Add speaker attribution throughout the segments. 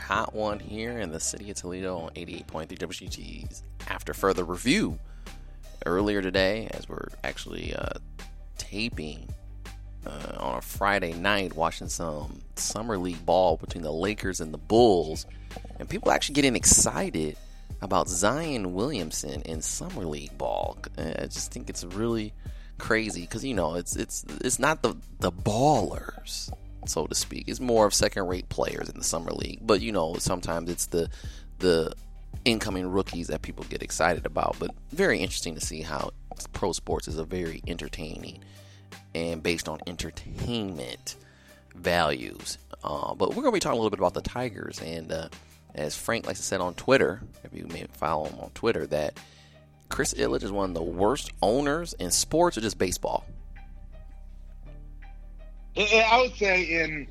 Speaker 1: Hot one here in the city of Toledo on 88.3 WXUT's. After further review, earlier today, as we're actually uh, taping uh, on a Friday night, watching some summer league ball between the Lakers and the Bulls, and people actually getting excited about Zion Williamson in summer league ball. I just think it's really crazy because you know it's it's it's not the the ballers so to speak. It's more of second rate players in the summer league. But you know, sometimes it's the the incoming rookies that people get excited about. But very interesting to see how pro sports is a very entertaining and based on entertainment values. Uh, but we're going to be talking a little bit about the Tigers. And uh, as Frank likes to say on Twitter, if you may follow him on Twitter, that Chris Ilitch is one of the worst owners in sports or just baseball.
Speaker 2: I would say in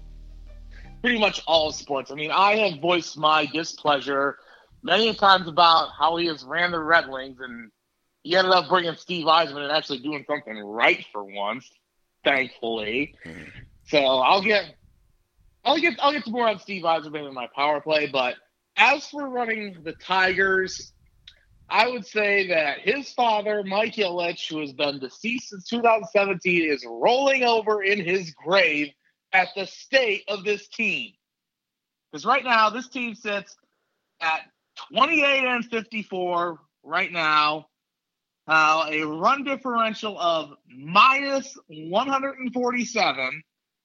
Speaker 2: pretty much all sports. I mean, I have voiced my displeasure many times about how he has ran the Red Wings, and he ended up bringing Steve Yzerman and actually doing something right for once, thankfully. Mm-hmm. So I'll get, I'll get, I'll get to more on Steve Yzerman in my power play. But as for running the Tigers, I would say that his father, Mike Ilitch, who has been deceased since 2017, is rolling over in his grave at the state of this team. Because right now, this team sits at 28 and 54 right now. Uh, a run differential of minus 147,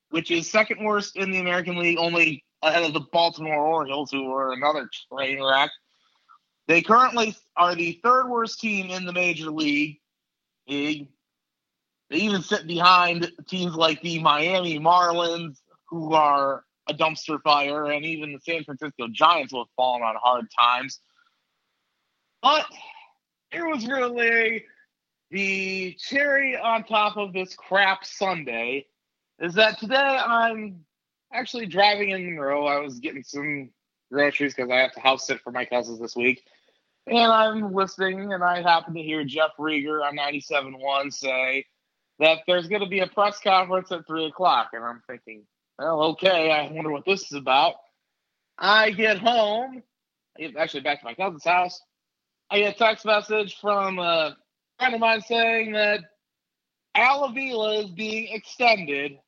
Speaker 2: which is second worst in the American League, only ahead of the Baltimore Orioles, who are another train wreck. They currently are the third worst team in the major league. They even sit behind teams like the Miami Marlins, who are a dumpster fire, and even the San Francisco Giants will have fallen on hard times. But it was really the cherry on top of this crap Sunday is that today I'm actually driving in Monroe. I was getting some groceries because I have to house sit for my cousins this week. And I'm listening, and I happen to hear Jeff Riger on 97.1 say that there's going to be a press conference at 3 o'clock. And I'm thinking, well, okay, I wonder what this is about. I get home, actually back to my cousin's house. I get a text message from a friend of mine saying that Al Avila is being extended.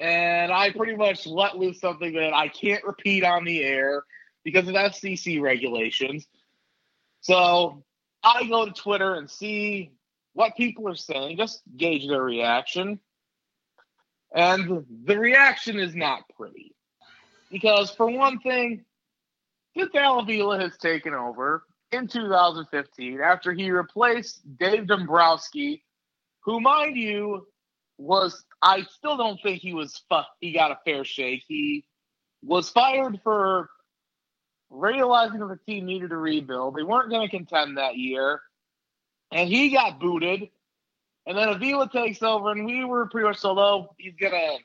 Speaker 2: And I pretty much let loose something that I can't repeat on the air because of FCC regulations. So I go to Twitter and see what people are saying, just gauge their reaction. And the reaction is not pretty. Because, for one thing, Vince Al Avila has taken over in 2015 after he replaced Dave Dombrowski, who, mind you, was I still don't think he was he got a fair shake. He was fired for realizing that the team needed to rebuild. They weren't going to contend that year. And he got booted. And then Avila takes over, and we were pretty much told, oh, he's going to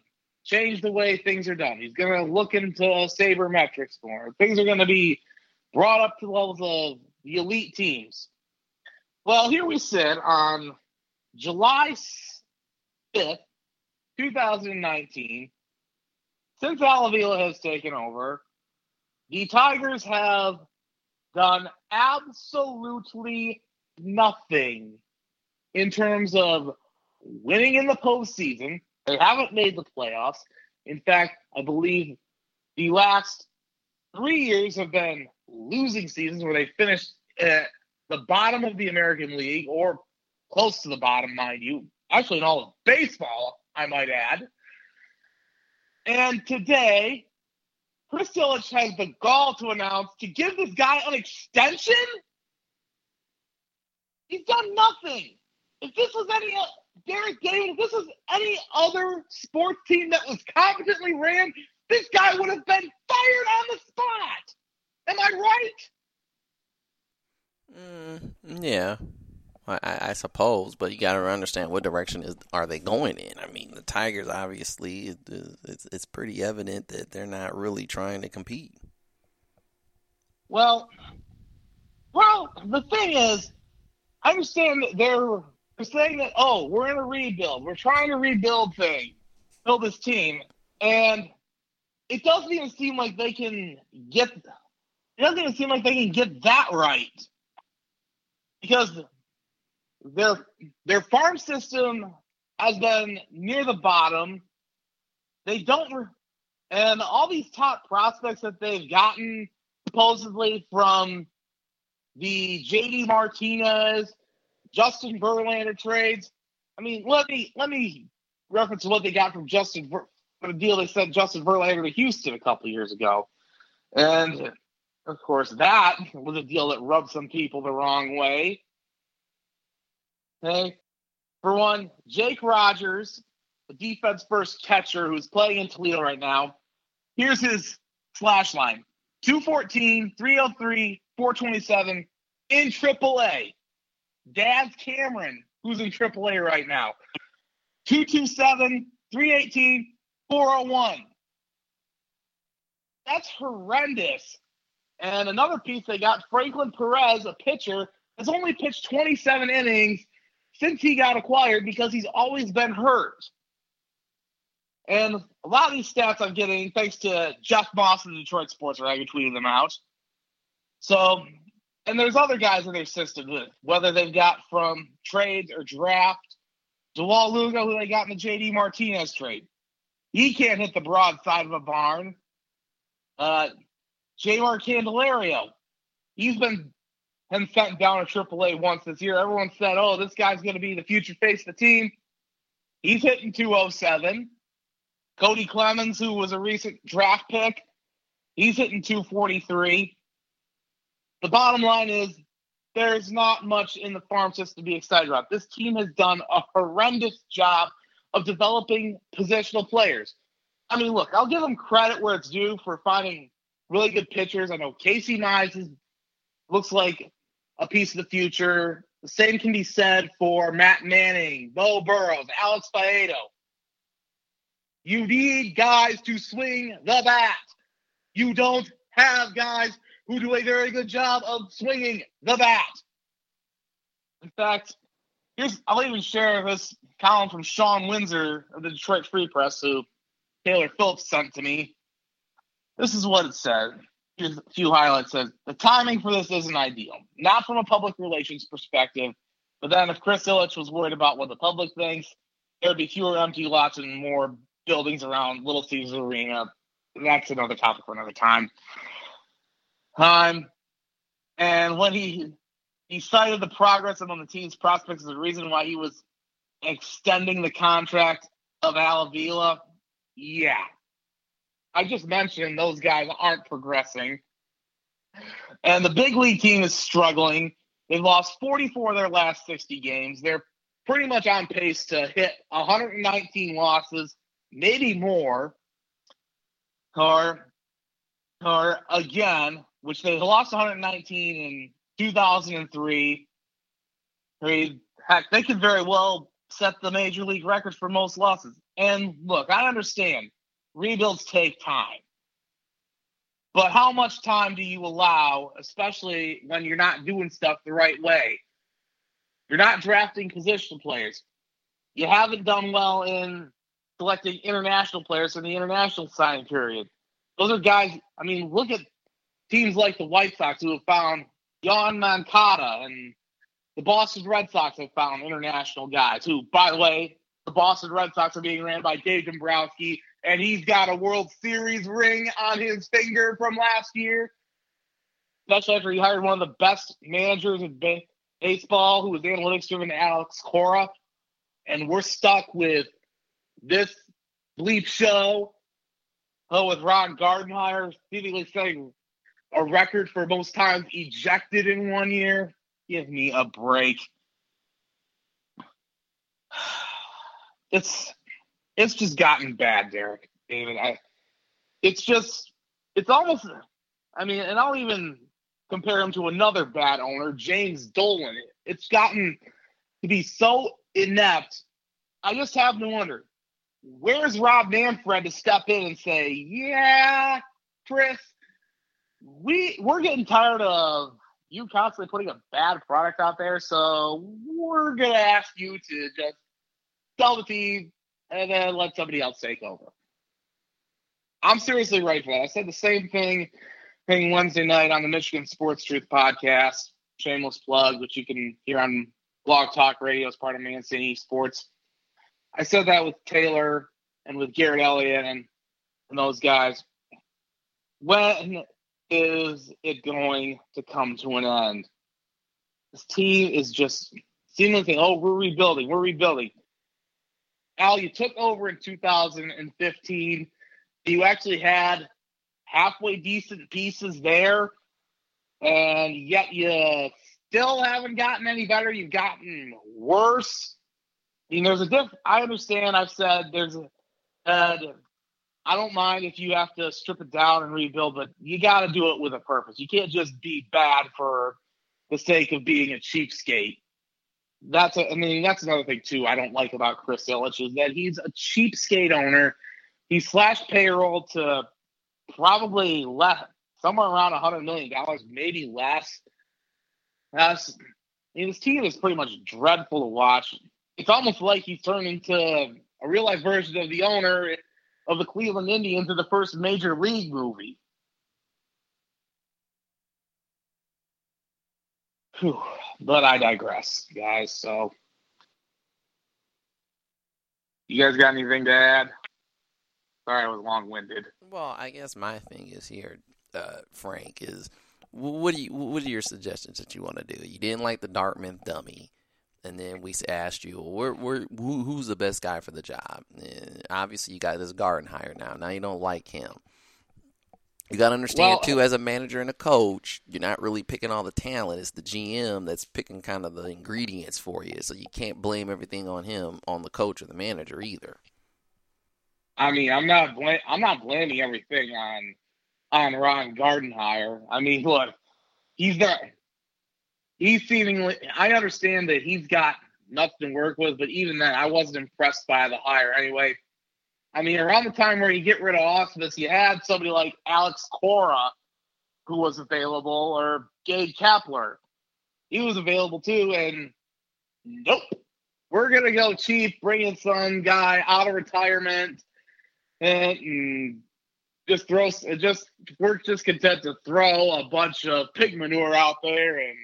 Speaker 2: change the way things are done. He's going to look into sabermetrics more. Things are going to be brought up to the levels of the elite teams. Well, here we sit on July 5th, 2019. Since Al Avila has taken over, the Tigers have done absolutely nothing in terms of winning in the postseason. They haven't made the playoffs. In fact, I believe the last three years have been losing seasons where they finished at the bottom of the American League or close to the bottom, mind you. Actually, in all of baseball, I might add. And today, Chris Ilitch has the gall to announce to give this guy an extension? He's done nothing. if this was any uh, Derek if this was any other sports team that was competently ran, this guy would have been fired on the spot. Am I
Speaker 1: right? Mm, yeah. I, I, suppose, but you got to understand what direction is are they going in. I mean, the Tigers obviously it's it's pretty evident that they're not really trying to compete.
Speaker 2: Well, well, the thing is, I understand that they're, saying that oh, we're in a rebuild, we're trying to rebuild things, build this team, and it doesn't even seem like they can get. It doesn't even seem like they can get that right because their their farm system has been near the bottom. They don't, and all these top prospects that they've gotten supposedly from the JD Martinez, Justin Verlander trades. I mean, let me let me reference what they got from Justin for the deal they sent Justin Verlander to Houston a couple years ago, and of course that was a deal that rubbed some people the wrong way. Okay. For one, Jake Rogers, the defense first catcher who's playing in Toledo right now. Here's his slash line 214, 303, 427 in AAA. Daz Cameron, who's in AAA right now. 227, 318, 401. That's horrendous. And another piece, they got Franklin Perez, a pitcher, has only pitched 27 innings since he got acquired because he's always been hurt. And a lot of these stats I'm getting thanks to Jeff Moss of Detroit Sports Rag tweeting them out. So, and there's other guys in their system, whether they've got from trades or draft. Joao Lugo, who they got in the JD Martinez trade. He can't hit the broad side of a barn. Uh, Jeimer Candelario, he's been him sent down to AAA once this year. Everyone said, oh, this guy's going to be the future face of the team. He's hitting 207. Cody Clemens, who was a recent draft pick, he's hitting 243. The bottom line is there's not much in the farm system to be excited about. This team has done a horrendous job of developing positional players. I mean, look, I'll give them credit where it's due for finding really good pitchers. I know Casey Mize looks like a piece of the future. The same can be said for Matt Manning, Beau Burrows, Alex Faedo. You need guys to swing the bat. You don't have guys who do a very good job of swinging the bat. In fact, here's I'll even share this column from Shawn Windsor of the Detroit Free Press, who Taylor Phillips sent to me. This is what it said here's a few highlights. Says the timing for this isn't ideal, not from a public relations perspective. But then, if Chris Ilitch was worried about what the public thinks, there'd be fewer empty lots and more buildings around Little Caesars Arena. That's another topic for another time. Um, and when he he cited the progress among the team's prospects as a reason why he was extending the contract of Al Avila, yeah, I just mentioned those guys aren't progressing. And the big league team is struggling. They've lost 44 of their last 60 games. They're pretty much on pace to hit 119 losses, maybe more. Or, or again, which they lost 119 in 2003. I mean, heck, they could very well set the major league record for most losses. And look, I understand rebuilds take time. But how much time do you allow, especially when you're not doing stuff the right way? You're not drafting position players. You haven't done well in selecting international players in the international signing period. Those are guys, I mean, look at teams like the White Sox who have found Yoan Moncada and the Boston Red Sox have found international guys who, by the way, the Boston Red Sox are being ran by Dave Dombrowski and he's got a World Series ring on his finger from last year. Especially after he hired one of the best managers in baseball, who was analytics driven, Alex Cora. And we're stuck with this bleep show oh, with Ron Gardenhire seemingly setting a record for most times ejected in one year. Give me a break. It's it's just gotten bad, Derek, David. I it's just it's almost I mean, and I'll even compare him to another bad owner, James Dolan. It's gotten to be so inept. I just have to wonder, where's Rob Manfred to step in and say, "Yeah, Chris, we we're getting tired of you constantly putting a bad product out there, so we're gonna ask you to just sell the team and then let somebody else take over." I'm seriously right for that. I said the same thing thing Wednesday night on the Michigan Sports Truth podcast. Shameless plug, which you can hear on Blog Talk Radio as part of Mancini Sports. I said that with Taylor and with Garrett Elliott and, and those guys. When is it going to come to an end? This team is just seemingly, oh, we're rebuilding, we're rebuilding. Al, you took over in 2015. You actually had halfway decent pieces there, and yet you still haven't gotten any better. You've gotten worse. I mean, there's a diff. I understand. I've said there's a. Uh, I don't mind if you have to strip it down and rebuild, but you got to do it with a purpose. You can't just be bad for the sake of being a cheapskate. That's a, I mean, that's another thing too. I don't like about Chris Ilitch is that he's a cheapskate owner. He slashed payroll to probably less, somewhere around a hundred million dollars, maybe less. That's, his team is pretty much dreadful to watch. It's almost like he's turned into a real life version of the owner of the Cleveland Indians in the first major league movie. Whew. But I digress, guys. So, you guys got anything to add? Sorry, I was long winded.
Speaker 1: Well, I guess my thing is here, uh, Frank, is what do you what are your suggestions that you want to do? You didn't like the Dartmouth dummy, and then we asked you, who, who's the best guy for the job? And obviously, you got this Gardenhire now. Now you don't like him. You got to understand well, too, as a manager and a coach, you're not really picking all the talent. It's the GM that's picking kind of the ingredients for you. So you can't blame everything on him, on the coach or the manager either.
Speaker 2: I mean, I'm not bl- I'm not blaming everything on on Ron Gardenhire. I mean, look, he's not. He's seemingly. I understand that he's got nothing to work with, but even then, I wasn't impressed by the hire anyway. I mean, around the time where you get rid of Ausmus, you had somebody like Alex Cora who was available, or Gabe Kapler. He was available too, and nope. We're gonna go cheap, bring in some guy out of retirement and mm, just throw just we're just content to throw a bunch of pig manure out there and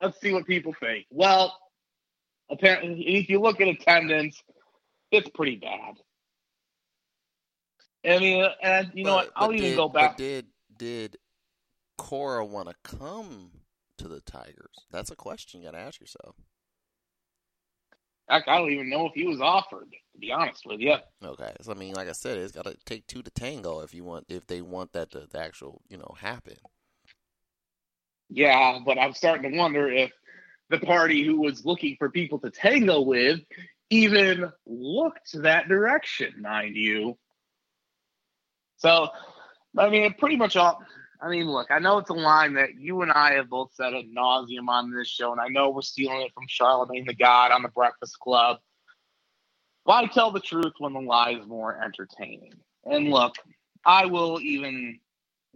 Speaker 2: let's see what people think. Well, apparently, if you look at attendance, it's pretty bad. I mean, and you know what? I'll even
Speaker 1: did,
Speaker 2: go back.
Speaker 1: did did Cora want to come to the Tigers? That's a question you got to ask yourself.
Speaker 2: I don't even know if he was offered. To be honest with you.
Speaker 1: Okay, so I mean, like I said, it's got to take two to tango if you want if they want that to, to actual you know happen.
Speaker 2: Yeah, but I'm starting to wonder if the party who was looking for people to tango with even looked that direction, mind you. So, I mean, pretty much all. I mean, look, I know it's a line that you and I have both said ad nauseum on this show, and I know we're stealing it from Charlemagne the God on the Breakfast Club. Why tell the truth when the lie is more entertaining? And look, I will even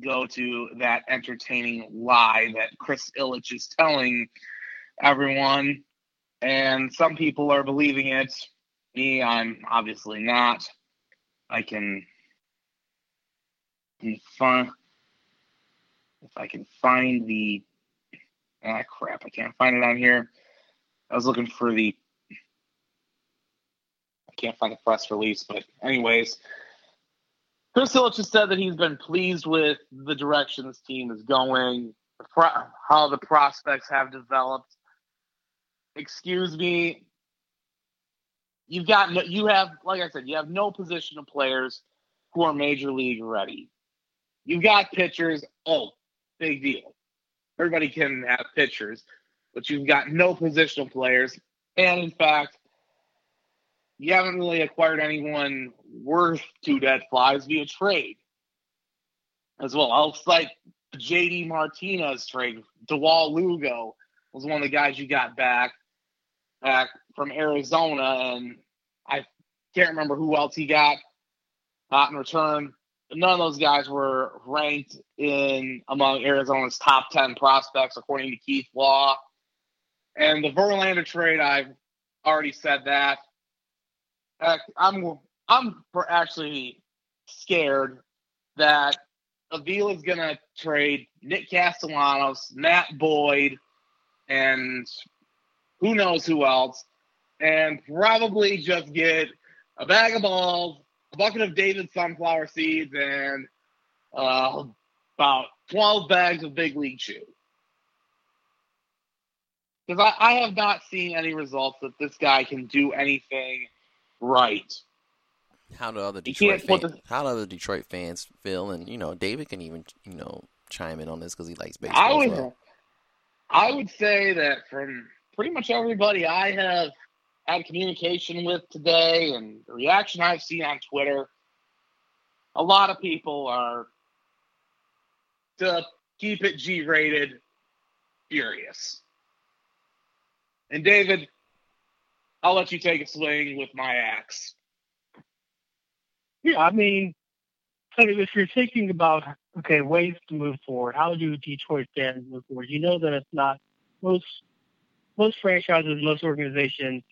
Speaker 2: go to that entertaining lie that Chris Ilitch is telling everyone, and some people are believing it. Me, I'm obviously not. I can, can find if I can find the ah crap, I can't find it on here. I was looking for the I can't find the press release, but anyways, Chris Ilitch has said that he's been pleased with the direction this team is going, how the prospects have developed. Excuse me, you've got no, you have like I said, you have no position of players who are major league ready. You've got pitchers. Oh, big deal. Everybody can have pitchers, but you've got no positional players. And in fact, you haven't really acquired anyone worth two dead flies via trade as well. I'll cite JD Martinez trade. Dawel Lugo was one of the guys you got back back from Arizona, and I can't remember who else he got uh, in return. None of those guys were ranked in among Arizona's top ten prospects, according to Keith Law. And the Verlander trade, I've already said that. I'm I'm actually scared that Avila is going to trade Nick Castellanos, Matt Boyd, and who knows who else, and probably just get a bag of balls, a bucket of David sunflower seeds, and uh, about 12 bags of Big League Chew. Because I, I have not seen any results that this guy can do anything right.
Speaker 1: How do other Detroit fans, the, how do other Detroit fans feel? And you know, David can even you know chime in on this because he likes baseball. I
Speaker 2: would,
Speaker 1: well.
Speaker 2: I would say that from pretty much everybody I have had communication with today, and the reaction I've seen on Twitter, a lot of people are to keep it G rated furious. And David, I'll let you take a swing with my axe.
Speaker 3: Yeah, I mean, if you're thinking about okay ways to move forward, how do Detroit fans move forward? You know that it's not most most franchises, most organizations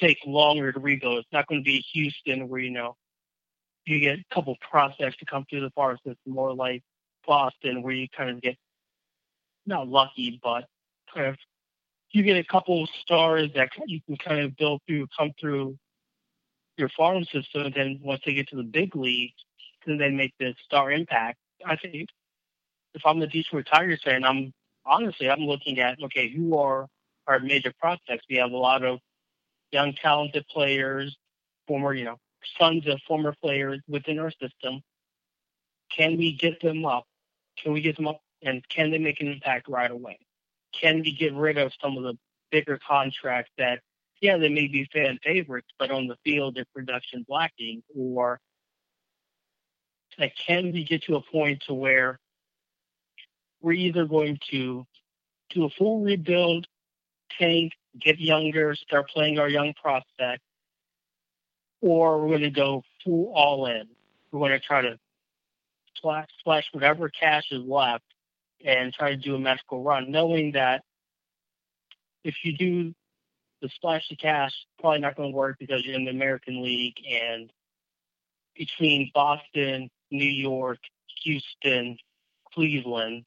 Speaker 3: take longer to rebuild. It's not going to be Houston where you know you get a couple prospects to come through the farm system, more like Boston where you kind of get not lucky, but kind of you get a couple stars that you can kind of build through, come through your farm system, and then once they get to the big league, then they make the star impact. I think if I'm the Detroit Tigers fan, I'm honestly I'm looking at okay, who are our major prospects? We have a lot of young, talented players, former, you know, sons of former players within our system. Can we get them up? Can we get them up? And can they make an impact right away? Can we get rid of some of the bigger contracts that yeah, they may be fan favorites, but on the field their production's lacking, or like can we get to a point to where we're either going to do a full rebuild, tank, get younger, start playing our young prospects, or we're going to go full all in. We're going to try to splash, splash whatever cash is left and try to do a magical run, knowing that if you do the splashy cash probably not going to work because you're in the American League and between Boston, New York, Houston, Cleveland,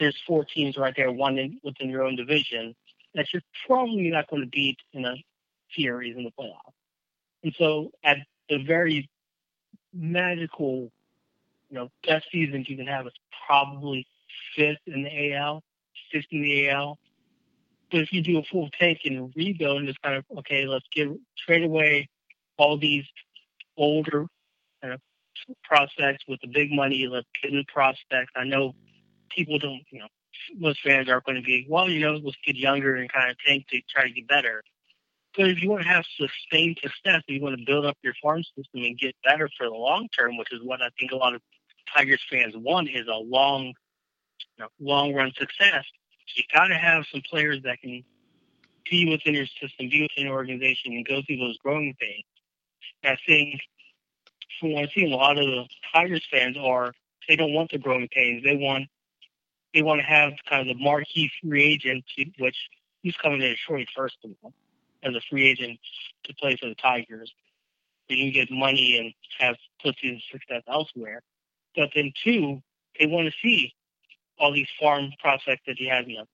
Speaker 3: there's four teams right there, one in, within your own division that you're probably not going to beat in a series in the playoffs. And so at the very magical, you know, best season you can have is probably fifth in the AL, fifth in the AL, but if you do a full tank and rebuild and just kind of okay, let's get trade away all these older kind of prospects with the big money. Let's get new prospects. I know people don't, you know, most fans are going to be, well, you know, let's get younger and kind of tank to try to get better. But if you want to have sustained success, you want to build up your farm system and get better for the long term, which is what I think a lot of Tigers fans want, is a long, you know, long run success you got to have some players that can be within your system, be within your organization, and go through those growing pains. I think from what I see, a lot of the Tigers fans are they don't want the growing pains. They want they want to have kind of the marquee free agent, which he's coming to Detroit first of all as a free agent to play for the Tigers. You can get money and have pussy success elsewhere. But then two, they want to see all these farm prospects that he has, you know,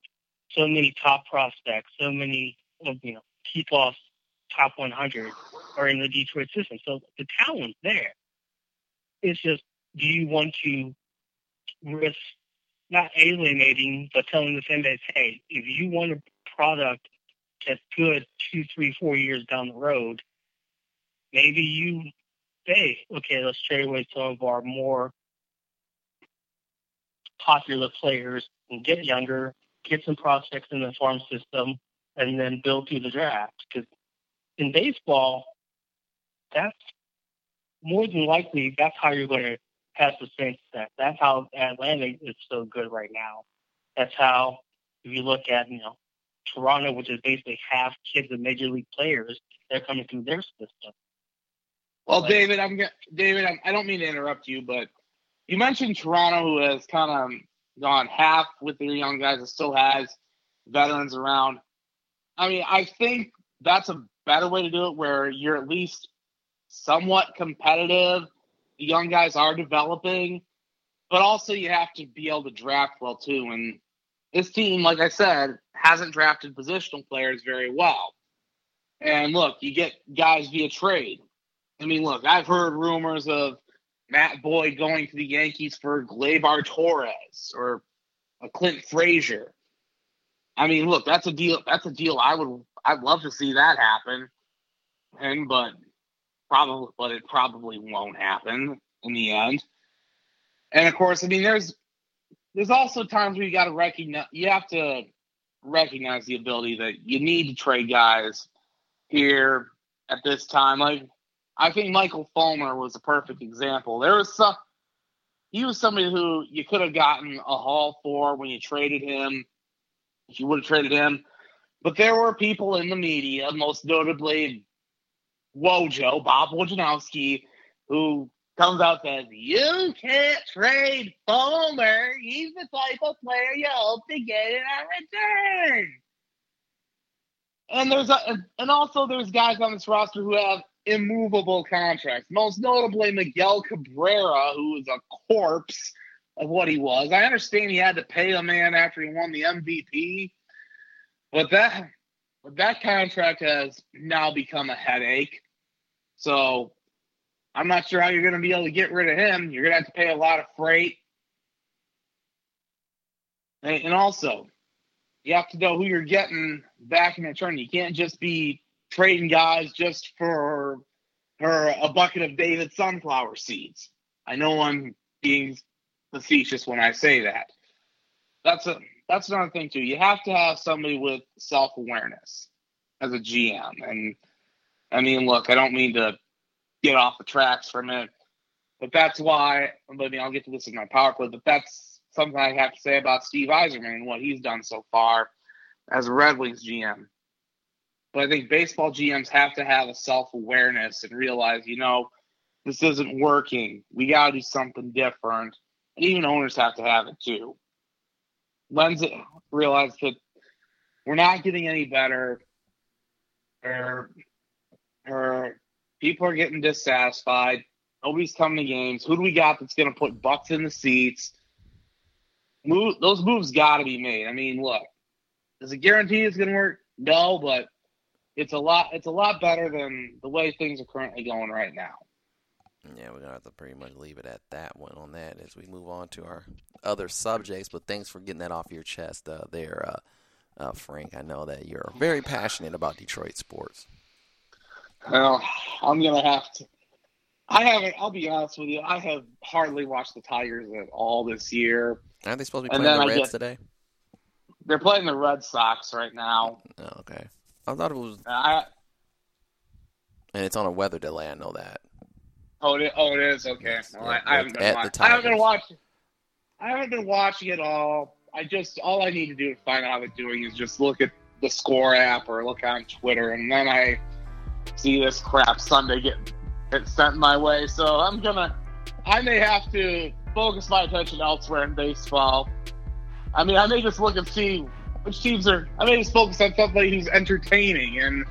Speaker 3: so many top prospects, so many, you know, people top 100 are in the Detroit system. So the talent's there. It's just, do you want to risk not alienating, but telling the fan base, hey, if you want a product that's good two, three, four years down the road, maybe you say, okay, let's trade away some of our more popular players and get younger, get some prospects in the farm system, and then build through the draft. Because in baseball, that's more than likely that's how you're going to have the same success. That's how Atlanta is so good right now. That's how if you look at you know Toronto, which is basically half kids of major league players, they're coming through their system.
Speaker 2: Well, David, I'm David. I'm, I don't mean to interrupt you, but you mentioned Toronto, who has kind of gone half with their young guys, and still has veterans around. I mean, I think that's a better way to do it, where you're at least somewhat competitive. The young guys are developing, but also you have to be able to draft well too. And this team, like I said, hasn't drafted positional players very well. And look, you get guys via trade. I mean, look, I've heard rumors of Matt Boyd going to the Yankees for Gleyber Torres or a Clint Frazier. I mean, look, that's a deal. That's a deal I would. I'd love to see that happen. And but probably, but it probably won't happen in the end. And of course, I mean, there's there's also times where you got to recognize. You have to recognize the ability that you need to trade guys here at this time. Like I think Michael Fulmer was a perfect example. There was some he was somebody who you could have gotten a haul for when you traded him. If you would have traded him. But there were people in the media, most notably Wojo, Bob Wojnowski, who comes out says, You can't trade Fulmer. He's the type of player you hope to get in return. And there's a, and also there's guys on this roster who have immovable contracts. Most notably Miguel Cabrera, who is a corpse of what he was. I understand he had to pay a man after he won the MVP, but that but that contract has now become a headache. So I'm not sure how you're going to be able to get rid of him. You're going to have to pay a lot of freight. And also, you have to know who you're getting back in return. You can't just be trading guys just for for a bucket of David sunflower seeds. I know I'm being facetious when I say that. That's a that's another thing too. You have to have somebody with self awareness as a GM. And I mean, look, I don't mean to get off the tracks for a minute, but that's why. I mean, I'll get to this in my power play, but that's something I have to say about Steve Yzerman and what he's done so far as a Red Wings GM. But I think baseball GMs have to have a self awareness and realize, you know, this isn't working. We got to do something different. And even owners have to have it too. Lens realize that we're not getting any better. Or people are getting dissatisfied. Nobody's coming to games. Who do we got that's going to put bucks in the seats? Move, those moves got to be made. I mean, look, is it guaranteed it's going to work? No, but it's a lot. It's a lot better than the way things are currently going right now.
Speaker 1: Yeah, we're gonna have to pretty much leave it at that one on that as we move on to our other subjects. But thanks for getting that off your chest uh, there, uh, uh, Frank. I know that you're very passionate about Detroit sports.
Speaker 2: Well, I'm gonna have to. I haven't. I'll be honest with you. I have hardly watched the Tigers at all this year.
Speaker 1: Aren't they supposed to be playing the Reds get, today?
Speaker 2: They're playing the Red Sox right now.
Speaker 1: Oh, okay. I thought it was.
Speaker 2: I,
Speaker 1: and it's on a weather delay. I know that.
Speaker 2: Oh, it, oh, it is okay. Well, I, I, haven't been watching. I haven't been watching. I haven't been watching it all. I just all I need to do to find out how they're doing is just look at the score app or look on Twitter, and then I see this crap Sunday get, get sent my way. So I'm gonna. I may have to focus my attention elsewhere in baseball. I mean, I may just look and see which teams are. I may just focus on somebody who's entertaining and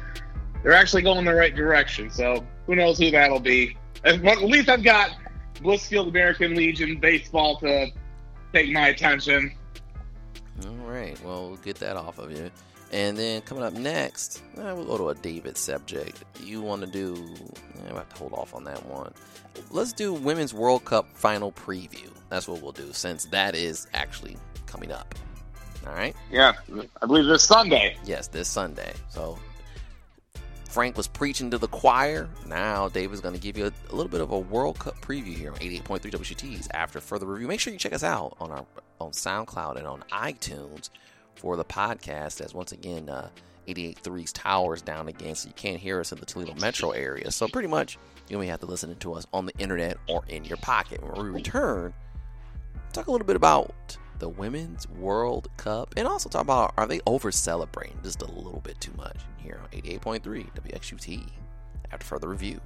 Speaker 2: they're actually going the right direction. So who knows who that'll be? At least I've got Blissfield American Legion baseball to take my attention.
Speaker 1: All right. Well, we'll get that off of you. And then coming up next, eh, we'll go to a David subject. You want to do? Eh, I have to hold off on that one. Let's do Women's World Cup final preview. That's what we'll do since that is actually coming up. All right.
Speaker 2: Yeah, I believe this Sunday.
Speaker 1: Yes, this Sunday. So Frank was preaching to the choir. Now David's going to give you a, a, little bit of a World Cup preview here on 88.3 WXUTs. After further review, make sure you check us out on our on SoundCloud and on iTunes for the podcast, as once again, uh, 88.3's towers down again, so you can't hear us in the Toledo metro area. So pretty much, you only have to listen to us on the internet or in your pocket. When we return, talk a little bit about the Women's World Cup and also talk about are they over celebrating just a little bit too much here on 88.3 WXUT after further review.